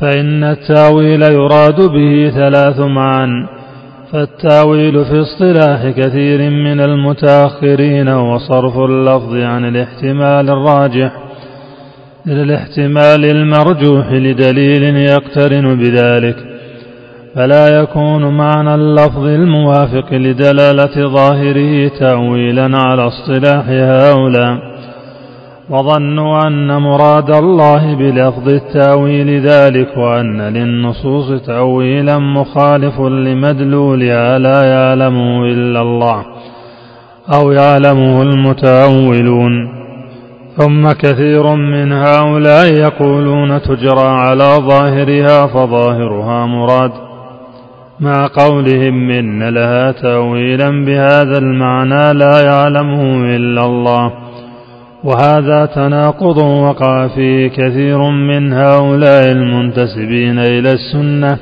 فإن التأويل يراد به ثلاث معان فالتأويل في اصطلاح كثير من المتأخرين هو صرف اللفظ عن الاحتمال الراجح إلى الاحتمال المرجوح لدليل يقترن بذلك فلا يكون معنى اللفظ الموافق لدلالة ظاهره تأويلا على اصطلاح هؤلاء. وظنوا أن مراد الله بلفظ التأويل ذلك وأن للنصوص تأويلا مخالف لمدلولها لا يعلمه إلا الله أو يعلمه المتأولون ثم كثير من هؤلاء يقولون تجرى على ظاهرها فظاهرها مراد مع قولهم إن لها تأويلا بهذا المعنى لا يعلمه إلا الله وهذا تناقض وقع فيه كثير من هؤلاء المنتسبين إلى السنة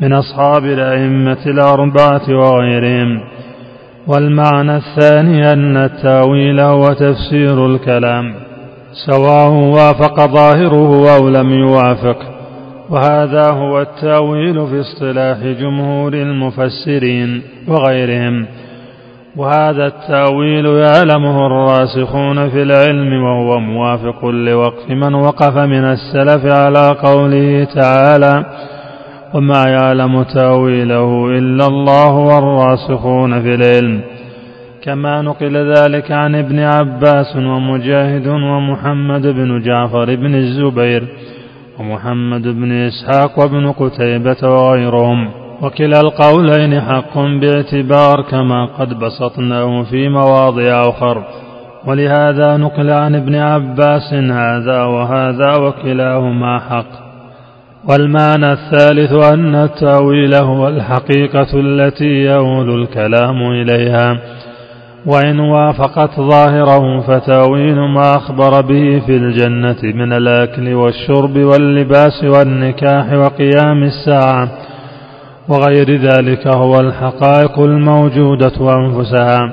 من أصحاب الأئمة الأربعة وغيرهم. والمعنى الثاني أن التأويل هو تفسير الكلام سواء وافق ظاهره أو لم يوافق. وهذا هو التأويل في اصطلاح جمهور المفسرين وغيرهم. وهذا التأويل يعلمه الراسخون في العلم وهو موافق لوقف من وقف من السلف على قوله تعالى وما يعلم تأويله إلا الله والراسخون في العلم. كما نقل ذلك عن ابن عباس ومجاهد ومحمد بن جعفر بن الزبير ومحمد بن إسحاق وابن قتيبة وغيرهم. وكلا القولين حق باعتبار كما قد بسطناه في مواضع أخر. ولهذا نقل عن ابن عباس هذا وهذا وكلاهما حق. والمعنى الثالث أن التأويل هو الحقيقة التي يؤول الكلام إليها. وإن وافقت ظاهره فتأويل ما أخبر به في الجنة من الأكل والشرب واللباس والنكاح وقيام الساعة. وغير ذلك هو الحقائق الموجودة أنفسها.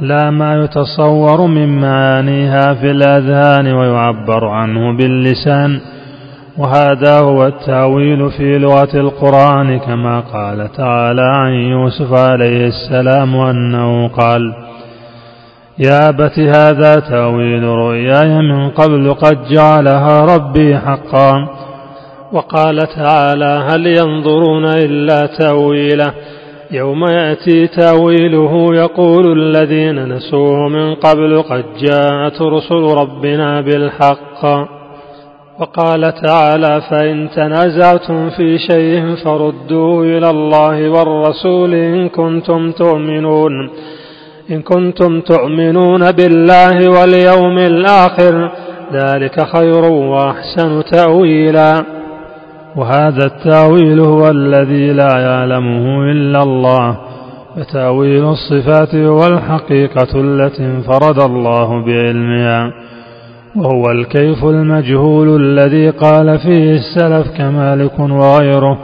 لا ما يتصور من معانيها في الأذهان ويعبر عنه باللسان. وهذا هو التأويل في لغة القرآن كما قال تعالى عن يوسف عليه السلام أنه قال يا أبت هذا تأويل رؤياي من قبل قد جعلها ربي حقا. وقال تعالى هل ينظرون إلا تأويله؟ يوم يأتي تأويله يقول الذين نسوه من قبل قد جاءت رسل ربنا بالحق. وقال تعالى فإن تنازعتم في شيء فردوه إلى الله والرسول إن كنتم تؤمنون. إن كنتم تؤمنون بالله واليوم الآخر ذلك خير وأحسن تأويلا. وهذا التأويل هو الذي لا يعلمه إلا الله فتاويل الصفات هو الحقيقة التي انفرد الله بعلمها وهو الكيف المجهول الذي قال فيه السلف كمالك وغيره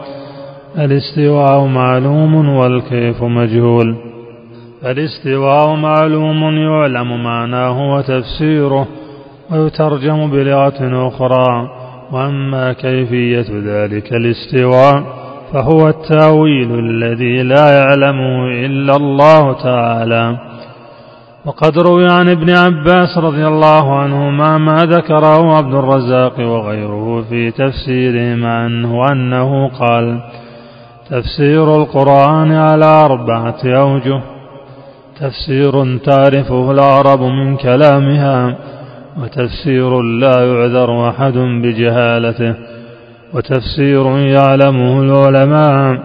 الاستواء معلوم والكيف مجهول فالاستواء معلوم يعلم معناه وتفسيره ويترجم بلغة أخرى وأما كيفية ذلك الاستواء فهو التأويل الذي لا يعلمه إلا الله تعالى. وقد روي عن ابن عباس رضي الله عنهما ما ذكره عبد الرزاق وغيره في تفسيرهم عنه أنه قال تفسير القرآن على أربعة أوجه. تفسير تعرفه العرب من كلامها. وتفسير لا يعذر أحد بجهالته وتفسير يعلمه العلماء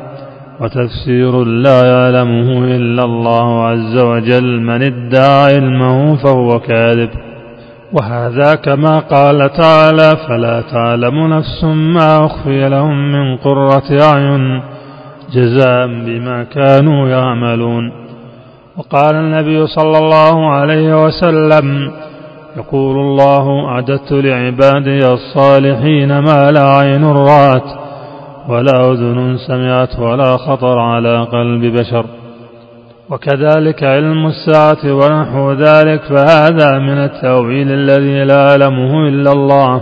وتفسير لا يعلمه إلا الله عز وجل من ادعى علمه فهو كاذب. وهذا كما قال تعالى فلا تعلم نفس ما أخفي لهم من قرة أعين جزاء بما كانوا يعملون. وقال النبي صلى الله عليه وسلم يقول الله أعددت لعبادي الصالحين ما لا عين رأت ولا أذن سمعت ولا خطر على قلب بشر. وكذلك علم الساعة ونحو ذلك فهذا من التأويل الذي لا يعلمه إلا الله.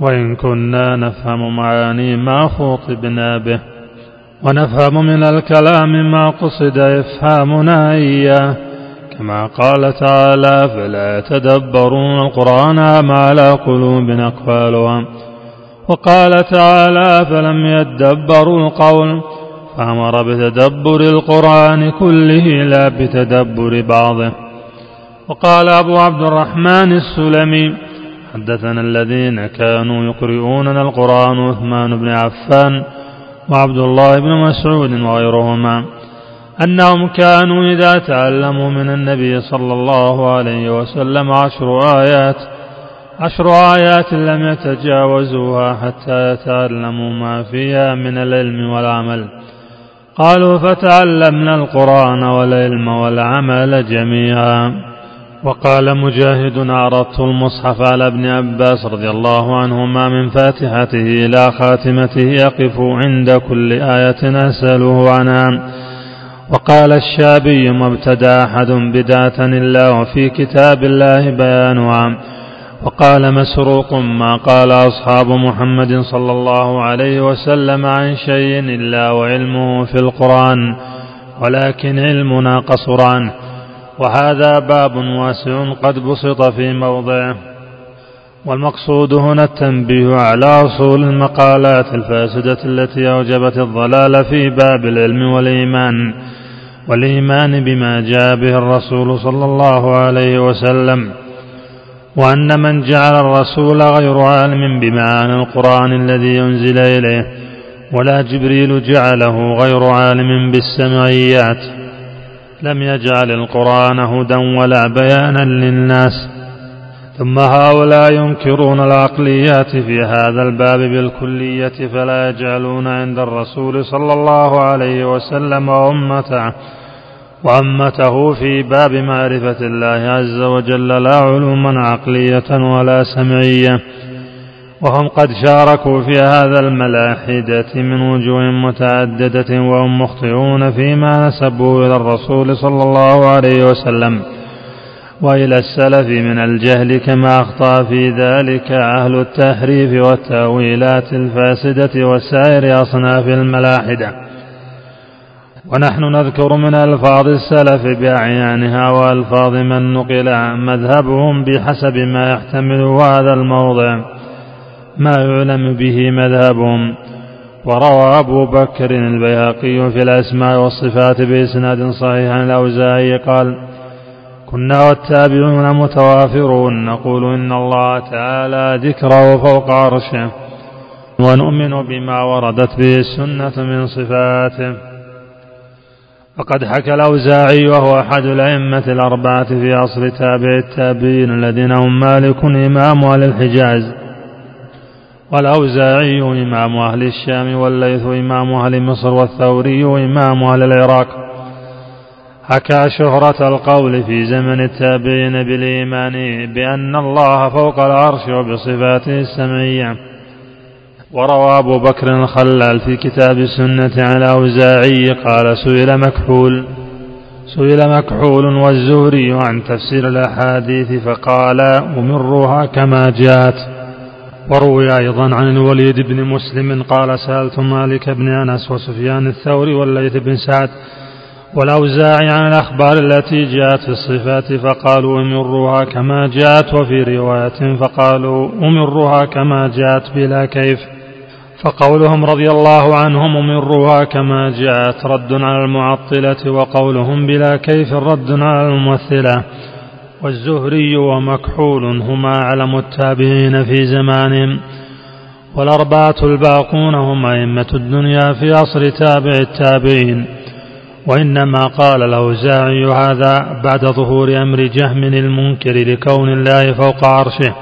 وإن كنا نفهم معاني ما خوطبنا به ونفهم من الكلام ما قصد إفهامنا إياه. كما قال تعالى فلا يتدبرون القرآن ما على قلوب أقفالها. وقال تعالى فلم يدبروا القول فأمر بتدبر القرآن كله لا بتدبر بعضه. وقال أبو عبد الرحمن السلمي حدثنا الذين كانوا يقرؤوننا القرآن عثمان بن عفان وعبد الله بن مسعود وغيرهما. أنهم كانوا إذا تعلموا من النبي صلى الله عليه وسلم عشر آيات عشر آيات لم يتجاوزوها حتى يتعلموا ما فيها من العلم والعمل. قالوا فتعلمنا القرآن والعلم والعمل جميعا. وقال مجاهد عرضت المصحف على ابن عباس رضي الله عنهما من فاتحته إلى خاتمته يقف عند كل آية أسأله عنها. وقال الشابي ما ابتدى أحد بدعة إلا وفي كتاب الله بيانها. وقال مسروق ما قال أصحاب محمد صلى الله عليه وسلم عن شيء إلا وعلمه في القرآن ولكن علمنا قصران. وهذا باب واسع قد بسط في موضعه. والمقصود هنا التنبيه على أصول المقالات الفاسدة التي أوجبت الضلال في باب العلم والإيمان. والإيمان بما جاء به الرسول صلى الله عليه وسلم وأن من جعل الرسول غير عالم بمعنى القرآن الذي ينزل إليه ولا جبريل جعله غير عالم بالسمعيات لم يجعل القرآن هدى ولا بيانا للناس. ثم هؤلاء ينكرون العقليات في هذا الباب بالكلية فلا يجعلون عند الرسول صلى الله عليه وسلم وأمته وأمته في باب معرفة الله عز وجل لا علوما عقلية ولا سمعية. وهم قد شاركوا في هذا الملاحدة من وجوه متعددة وهم مخطئون فيما نسبوا إلى الرسول صلى الله عليه وسلم. وإلى السلف من الجهل كما أخطأ في ذلك أهل التحريف والتأويلات الفاسدة وسائر أصناف الملاحدة. ونحن نذكر من ألفاظ السلف بأعيانها وألفاظ من نقل مذهبهم بحسب ما يحتمل هذا الموضع. ما يعلم به مذهبهم. وروى أبو بكر البيهقي في الأسماء والصفات بإسناد صحيح الأوزاعي قال كنا والتابعون متوافرون. نقول إن الله تعالى ذكره فوق عرشه. ونؤمن بما وردت به السنة من صفاته. وقد حكى الأوزاعي وهو أحد الأئمة الأربعة في عصر تابع التابعين الذين هم مالك إمام أهل الحجاز. والأوزاعي إمام أهل الشام والليث إمام أهل مصر والثوري إمام أهل العراق. حكى شهرة القول في زمن التابعين بالإيمان بأن الله فوق العرش وبصفاته السمعية وروى أبو بكر الخلال في كتاب السنة على أوزاعي قال سئل مكحول سئل مكحول والزهري عن تفسير الأحاديث فقال أمرها كما جاءت. وروي أيضا عن الوليد بن مسلم قال سألت مالك بن أنس وسفيان الثوري والليث بن سعد والأوزاعي عن الأخبار التي جاءت في الصفات فقالوا أمروها كما جاءت وفي رواية فقالوا أمروها كما جاءت بلا كيف. فقولهم رضي الله عنهم أمروها كما جاءت رد على المعطلة وقولهم بلا كيف رد على الممثلة. والزهري ومكحول هما أعلم التابعين في زمانهم. والأربعة الباقون هم أئمة الدنيا في عصر تابع التابعين. وإنما قال الأوزاعي هذا بعد ظهور أمر جهم المنكر لكون الله فوق عرشه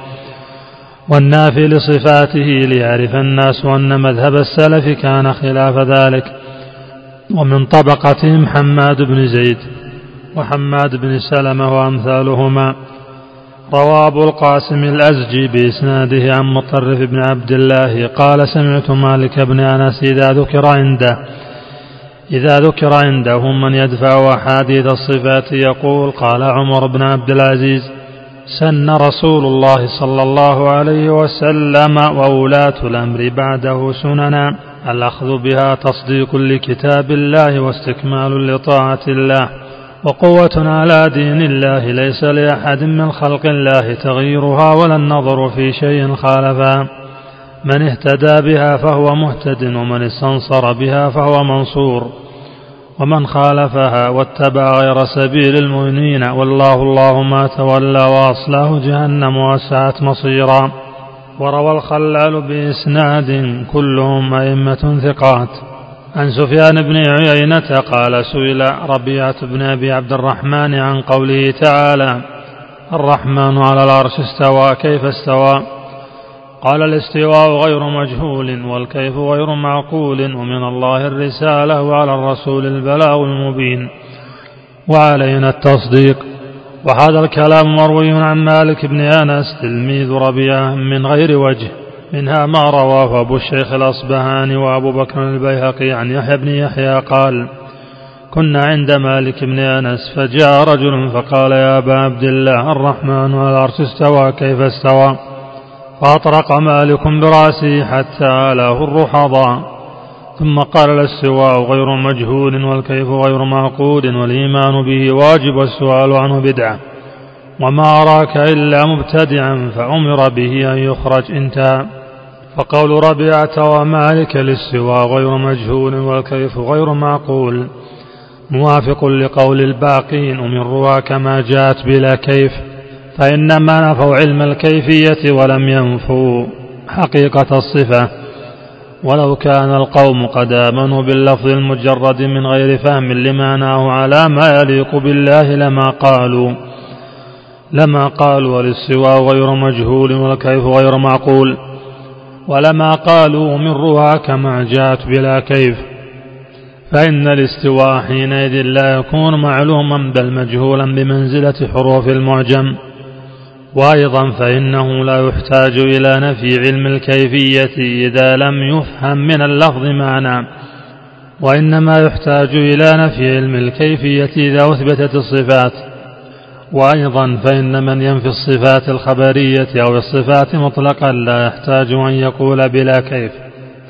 والنافي لصفاته ليعرف الناس أن مذهب السلف كان خلاف ذلك. ومن طبقتهم حماد بن زيد وحماد بن سلمة وأمثالهما روى أبو القاسم الأزجي بإسناده عن مطرف بن عبد الله قال سمعت مالك بن أنس إذا ذكر عنده إذا ذكر عنده من يدفع أحاديث الصفات يقول قال عمر بن عبد العزيز سن رسول الله صلى الله عليه وسلم وولاة الأمر بعده سننا الأخذ بها تصديق لكتاب الله واستكمال لطاعة الله وقوة على دين الله ليس لأحد من خلق الله تغييرها ولا النظر في شيء خالفا. من اهتدى بها فهو مهتد ومن استنصر بها فهو منصور. ومن خالفها واتبع غير سبيل المؤمنين والله الله ما تولى وأصلاه جهنم وسعت مصيرا. وروى الخلال بإسناد كلهم أئمة ثقات. عن سفيان بن عيينة قال سئل ربيعة بن أبي عبد الرحمن عن قوله تعالى الرحمن على العرش استوى كيف استوى؟ قال الاستواء غير مجهول والكيف غير معقول ومن الله الرسالة وعلى الرسول البلاغ المبين وعلينا التصديق وهذا الكلام مروي عن مالك بن أنس تلميذ ربيعة من غير وجه منها ما رواه أبو الشيخ الأصبهاني وأبو بكر البيهقي عن يحيى بن يحيى قال كنا عند مالك بن أنس فجاء رجل فقال يا أبا عبد الله الرحمن على العرش استوى كيف استوى؟ فأطرق مالك برأسه حتى آلاه الرحضاء ثم قال الاستواء غير مجهول والكيف غير معقود والإيمان به واجب والسؤال عنه بدعة. وما أراك إلا مبتدعا فأمر به أن يخرج انتهى فقول ربيعة ومالك الاستواء غير مجهول والكيف غير معقول. موافق لقول الباقين رواة كما جاءت بلا كيف. فإنما نفوا علم الكيفية ولم ينفوا حقيقة الصفة. ولو كان القوم قد آمنوا باللفظ المجرد من غير فهم لمعناه على ما يليق بالله لما قالوا لما قالوا الاستواء غير مجهول والكيف غير معقول ولما قالوا من روها كما جاءت بلا كيف. فإن الاستواء حينئذ لا يكون معلوما بل مجهولا بمنزلة حروف المعجم. وأيضا فإنه لا يحتاج إلى نفي علم الكيفية إذا لم يفهم من اللفظ معنى وإنما يحتاج إلى نفي علم الكيفية إذا أثبتت الصفات. وأيضا فإن من ينفي الصفات الخبرية أو الصفات مطلقا لا يحتاج أن يقول بلا كيف.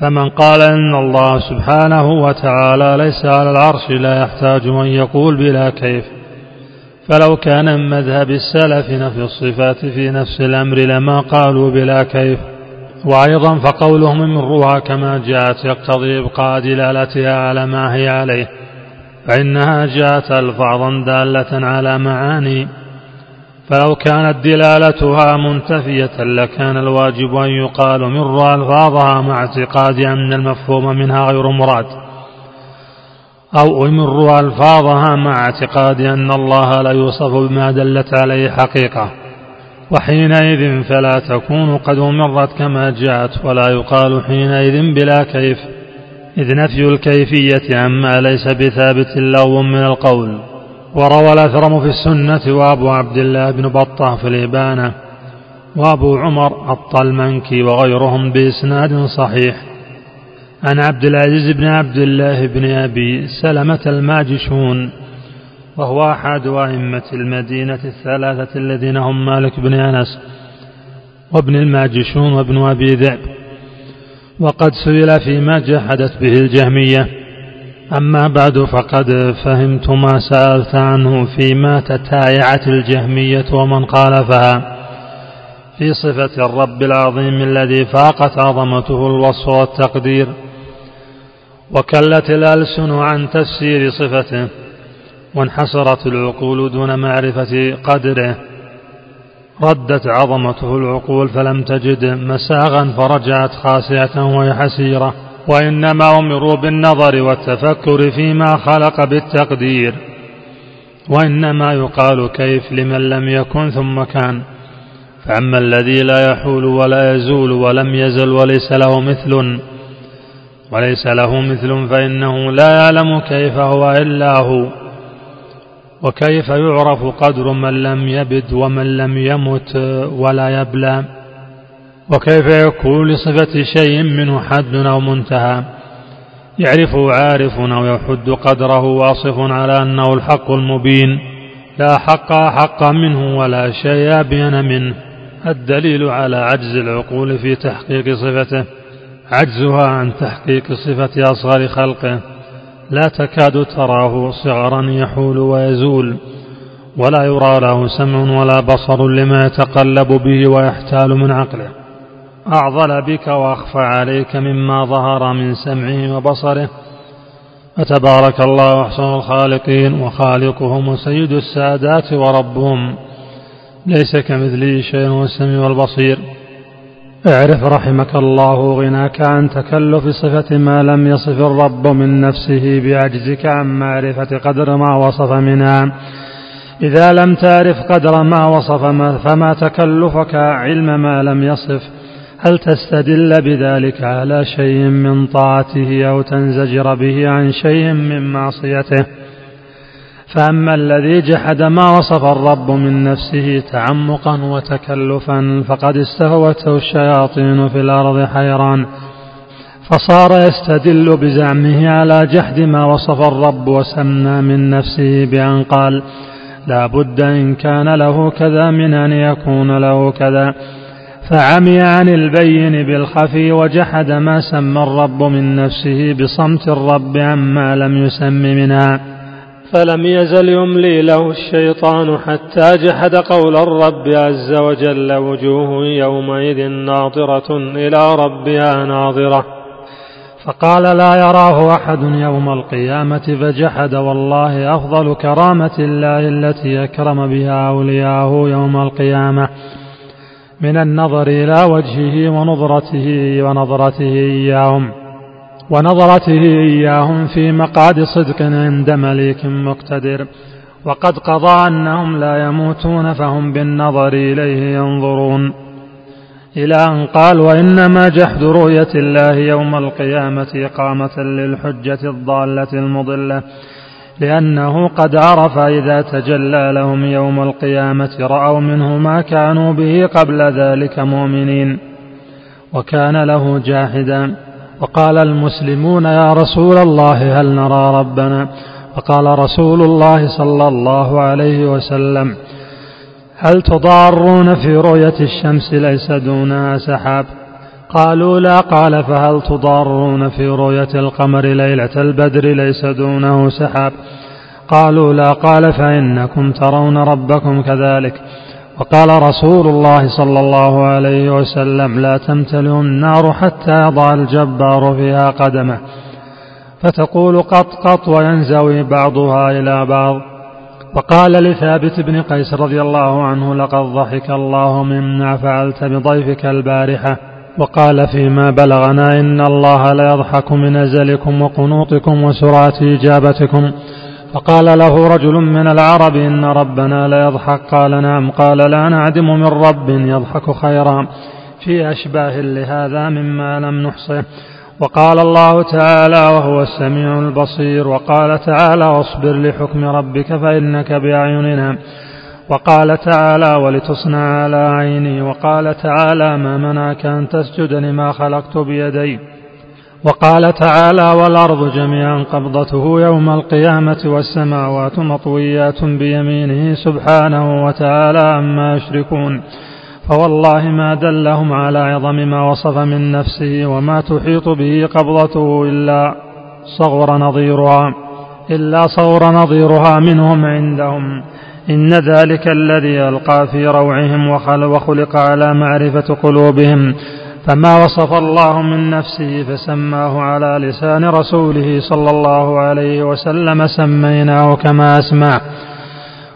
فمن قال إن الله سبحانه وتعالى ليس على العرش لا يحتاج أن يقول بلا كيف. فلو كان من مذهب السلف نفي الصفات في نفس الأمر لما قالوا بلا كيف. وأيضا فقولهم من روها كما جاءت يقتضي إبقاء دلالتها على ما هي عليه فإنها جاءت ألفاظا دالة على معاني. فلو كانت دلالتها منتفية لكان الواجب أن يقال مر ألفاظها مع اعتقاد أن المفهوم منها غير مراد. أو أمر ألفاظها مع اعتقاد أن الله لا يوصف بما دلت عليه حقيقة. وحينئذ فلا تكون قد أمرت كما جاءت ولا يقال حينئذ بلا كيف إذ نفي الكيفية عما ليس بثابت لغو من القول. وروى الأثرم في السنة وأبو عبد الله بن بطة في الإبانة وأبو عمر الطلمنكي وغيرهم بإسناد صحيح. عن عبد العزيز بن عبد الله بن أبي سلمة الماجشون وهو أحد أئمة المدينة الثلاثة الذين هم مالك بن أنس وابن الماجشون وابن أبي ذئب. وقد سئل فيما جحدت به الجهمية. أما بعد فقد فهمت ما سألت عنه فيما تتايعت الجهمية ومن خالفها. في صفة الرب العظيم الذي فاقت عظمته الوصف والتقدير. وكلت الألسن عن تفسير صفته وانحسرت العقول دون معرفة قدره. ردت عظمته العقول فلم تجد مساغا فرجعت خاسئة وهي حسيرة. وإنما أمروا بالنظر والتفكر فيما خلق بالتقدير. وإنما يقال كيف لمن لم يكن ثم كان. فأما الذي لا يحول ولا يزول ولم يزل وليس له مثل. وليس له مثل فإنه لا يعلم كيف هو إلا هو. وكيف يعرف قدر من لم يبد ومن لم يمت ولا يبلى. وكيف يكون لصفة شيء منه حد أو منتهى. يعرفه عارف أو يحد قدره واصف على أنه الحق المبين. لا حق أحق منه ولا شيء أبين منه. الدليل على عجز العقول في تحقيق صفته. عجزها عن تحقيق صفة أصغر خلقه. لا تكاد تراه صغرا يحول ويزول ولا يرى له سمع ولا بصر لما يتقلب به ويحتال من عقله. أعضل بك وأخفى عليك مما ظهر من سمعه وبصره. فتبارك الله أحسن الخالقين وخالقهم وسيد السادات وربهم. ليس كمثله شيء هو السميع والبصير اعرف رحمك الله غناك عن تكلف صفة ما لم يصف الرب من نفسه بعجزك عن معرفة قدر ما وصف منها. إذا لم تعرف قدر ما وصف فما تكلفك علم ما لم يصف؟ هل تستدل بذلك على شيء من طاعته أو تنزجر به عن شيء من معصيته؟ فأما الذي جحد ما وصف الرب من نفسه تعمقا وتكلفا فقد استهوته الشياطين في الأرض حيران فصار يستدل بزعمه على جحد ما وصف الرب وسمى من نفسه بأن قال لا بد إن كان له كذا من أن يكون له كذا. فعمي عن البين بالخفي وجحد ما سمى الرب من نفسه بصمت الرب عما لم يسم منها. فلم يزل يملي له الشيطان حتى جحد قول الرب عز وجل وجوه يومئذ ناظرة إلى ربها ناظرة. فقال لا يراه أحد يوم القيامة فجحد والله أفضل كرامة الله التي أكرم بها أولياءه يوم القيامة. من النظر إلى وجهه ونظرته ونظرته إياهم. ونظرته إياهم في مقعد صدق عند مليك مقتدر. وقد قضى أنهم لا يموتون فهم بالنظر إليه ينظرون. إلى أن قال وإنما جحد رؤية الله يوم القيامة إقامة للحجة الضالة المضلة لأنه قد عرف إذا تجلى لهم يوم القيامة رأوا منه ما كانوا به قبل ذلك مؤمنين. وكان له جاحدا. وقال المسلمون يا رسول الله هل نرى ربنا؟ وقال رسول الله صلى الله عليه وسلم هل تضارون في رؤية الشمس ليس دونها سحاب؟ قالوا لا. قال فهل تضارون في رؤية القمر ليلة البدر ليس دونه سحاب؟ قالوا لا. قال فإنكم ترون ربكم كذلك. وقال رسول الله صلى الله عليه وسلم لا تمتلئ النار حتى يضع الجبار فيها قدمه. فتقول قط قط وينزوي بعضها إلى بعض. وقال لثابت بن قيس رضي الله عنه لقد ضحك الله مما فعلت بضيفك البارحة. وقال فيما بلغنا إن الله ليضحك من أزلكم وقنوطكم وسرعة إجابتكم. فقال له رجل من العرب إن ربنا ليضحك قال نعم. قال لا نعدم من رب يضحك خيرا. في أشباه لهذا مما لم نحصه. وقال الله تعالى وهو السميع البصير وقال تعالى واصبر لحكم ربك فإنك بأعيننا. وقال تعالى ولتصنع على عيني. وقال تعالى ما منعك أن تسجد لما خلقت بيدي. وقال تعالى والأرض جميعا قبضته يوم القيامة والسماوات مطويات بيمينه سبحانه وتعالى عما يشركون. فوالله ما دلهم على عظم ما وصف من نفسه وما تحيط به قبضته إلا صغر نظيرها إلا صغر نظيرها منهم عندهم. إن ذلك الذي ألقى في روعهم وخلق على معرفة قلوبهم. فما وصف الله من نفسه فسماه على لسان رسوله صلى الله عليه وسلم سميناه كما أسمع.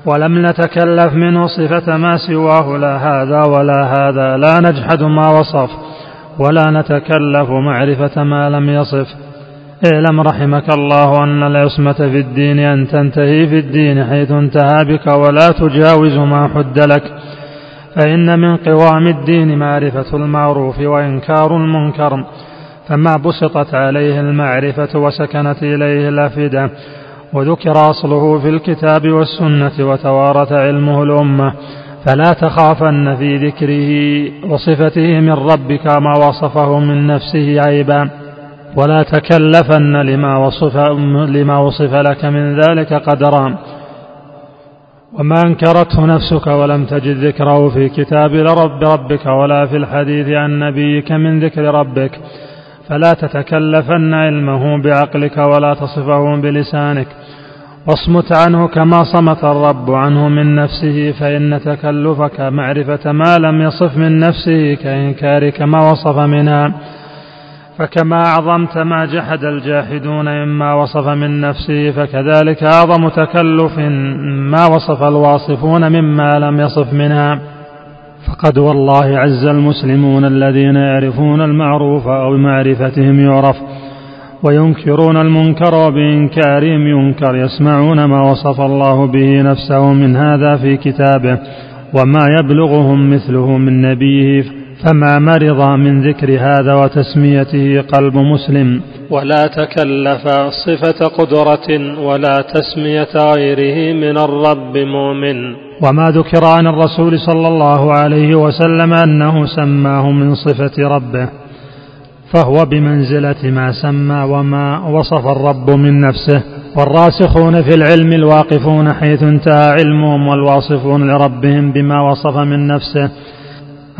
ولم نتكلف منه صفة ما سواه لا هذا ولا هذا لا نجحد ما وصف ولا نتكلف معرفة ما لم يصف. اعلم رحمك الله أن العصمة في الدين أن تنتهي في الدين حيث انتهى بك ولا تجاوز ما حد لك. فإن من قوام الدين معرفة المعروف وإنكار المنكر فما بسطت عليه المعرفة وسكنت إليه الأفئدة وذكر أصله في الكتاب والسنة وتوارث علمه الأمة. فلا تخافن في ذكره وصفته من ربك ما وصفه من نفسه عيبا. ولا تكلفن لما وصف, لما وصف لك من ذلك قدرا. وما أنكرته نفسك ولم تجد ذكره في كتاب لرب ربك ولا في الحديث عن نبيك من ذكر ربك. فلا تتكلفن علمه بعقلك ولا تصفه بلسانك. واصمت عنه كما صمت الرب عنه من نفسه فإن تكلفك معرفة ما لم يصف من نفسه كإنكارك ما وصف منها. فكما أعظمت ما جحد الجاحدون مما وصف من نفسه فكذلك أعظم تكلف ما وصف الواصفون مما لم يصف منها. فقد والله عز المسلمون الذين يعرفون المعروف أو بمعرفتهم يعرف وينكرون المنكر وبإنكارهم ينكر يسمعون ما وصف الله به نفسه من هذا في كتابه وما يبلغهم مثله من نبيه. فما مرض من ذكر هذا وتسميته قلب مسلم. ولا تكلف صفة قدرة ولا تسمية غيره من الرب مؤمن. وما ذكر عن الرسول صلى الله عليه وسلم أنه سماه من صفة ربه. فهو بمنزلة ما سمى وما وصف الرب من نفسه. والراسخون في العلم الواقفون حيث انتهى علمهم والواصفون لربهم بما وصف من نفسه.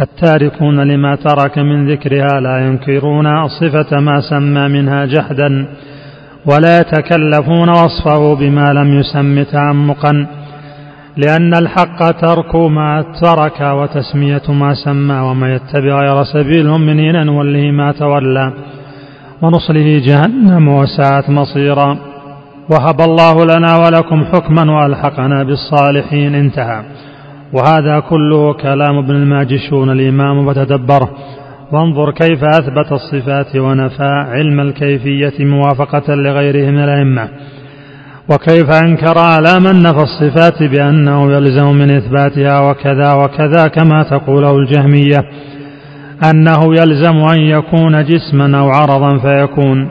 التاركون لما ترك من ذكرها لا ينكرون صفة ما سمى منها جحدا ولا يتكلفون وصفه بما لم يسم تعمقا لأن الحق ترك ما ترك وتسمية ما سمى وما يتبع غير سبيل المؤمنين نوله ما تولى ونصله جهنم وساءت مصيرا. وهب الله لنا ولكم حكما وألحقنا بالصالحين انتهى. وهذا كله كلام ابن الماجشون الإمام فتدبره. وانظر كيف أثبت الصفات ونفى علم الكيفية موافقة لغيره من الأئمة. وكيف أنكر على من نفى الصفات بأنه يلزم من إثباتها وكذا وكذا كما تقوله الجهمية. أنه يلزم أن يكون جسما أو عرضا فيكون.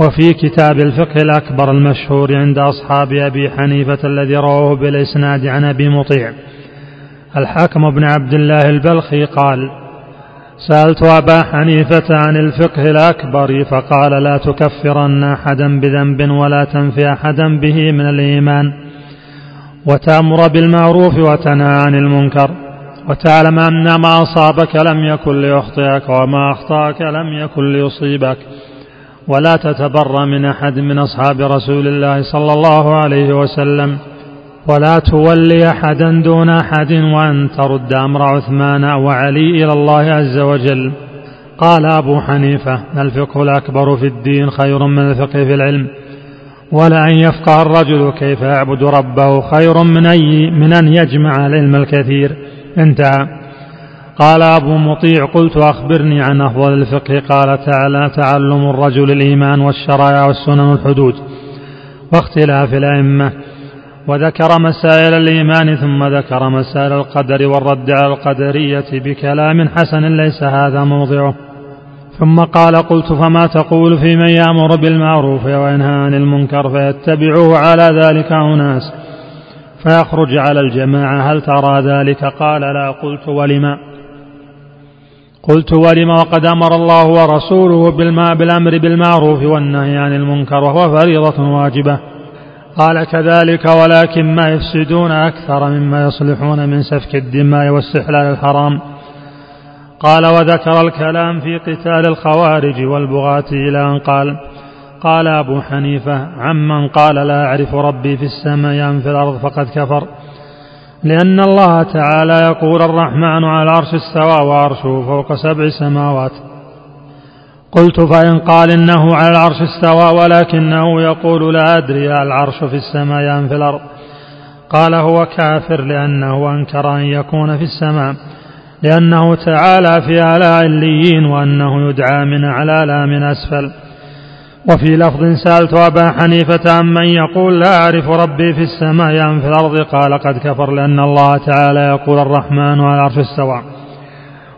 وفي كتاب الفقه الأكبر المشهور عند أصحاب أبي حنيفة الذي رواه بالإسناد عن أبي مطيع. الحاكم بن عبد الله البلخي قال سألت أبا حنيفة عن الفقه الأكبر فقال لا تكفرن أحدا بذنب ولا تنفي أحدا به من الإيمان وتأمر بالمعروف وتنهى عن المنكر وتعلم أن ما أصابك لم يكن ليخطئك وما أخطأك لم يكن ليصيبك ولا تتبر من أحد من أصحاب رسول الله صلى الله عليه وسلم. ولا تولي أحدا دون أحد وأن ترد أمر عثمان وعلي إلى الله عز وجل. قال أبو حنيفة الفقه الأكبر في الدين خير من الفقه في العلم ولأن يفقه الرجل كيف يعبد ربه خير من أي من أن يجمع العلم الكثير. انتهى. قال أبو مطيع قلت أخبرني عن أفضل الفقه. قال تعالى تعلم الرجل الإيمان والشرائع والسنن الحدود واختلاف الأئمة. وذكر مسائل الإيمان ثم ذكر مسائل القدر والرد على القدرية بكلام حسن ليس هذا موضعه. ثم قال قلت فما تقول في من يأمر بالمعروف وينهى عن المنكر فيتبعه على ذلك أناس فيخرج على الجماعة. هل ترى ذلك؟ قال لا. قلت ولما قلت ولم؟ وقد أمر الله ورسوله بالأمر بالمعروف والنهي عن المنكر وهو فريضة واجبة. قال كذلك ولكن ما يفسدون أكثر مما يصلحون من سفك الدماء واستحلال الحرام. قال وذكر الكلام في قتال الخوارج والبغاة إلى أن قال قال أبو حنيفة عمن قال لا أعرف ربي في السماء أم في الأرض فقد كفر. لأن الله تعالى يقول الرحمن على العرش استوى وعرشه فوق سبع سماوات. قلت فإن قال إنه على العرش استوى ولكنه يقول لا أدري العرش في السماء أم في الأرض؟ قال هو كافر لأنه أنكر أن يكون في السماء لأنه تعالى في أعلى عليين وأنه يدعى من أعلى لا من أسفل. وفي لفظ سألت أبا حنيفة عمن يقول لا أعرف ربي في السماء أم في الأرض؟ قال قد كفر لأن الله تعالى يقول الرحمن على العرش استوى.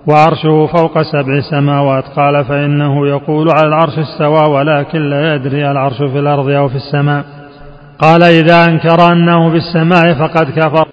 وعرشه فوق سبع سماوات. قال فإنه يقول على العرش استوى ولكن لا يدري العرش في الأرض أو في السماء. قال إذا أنكر أنه في السماء فقد كفر.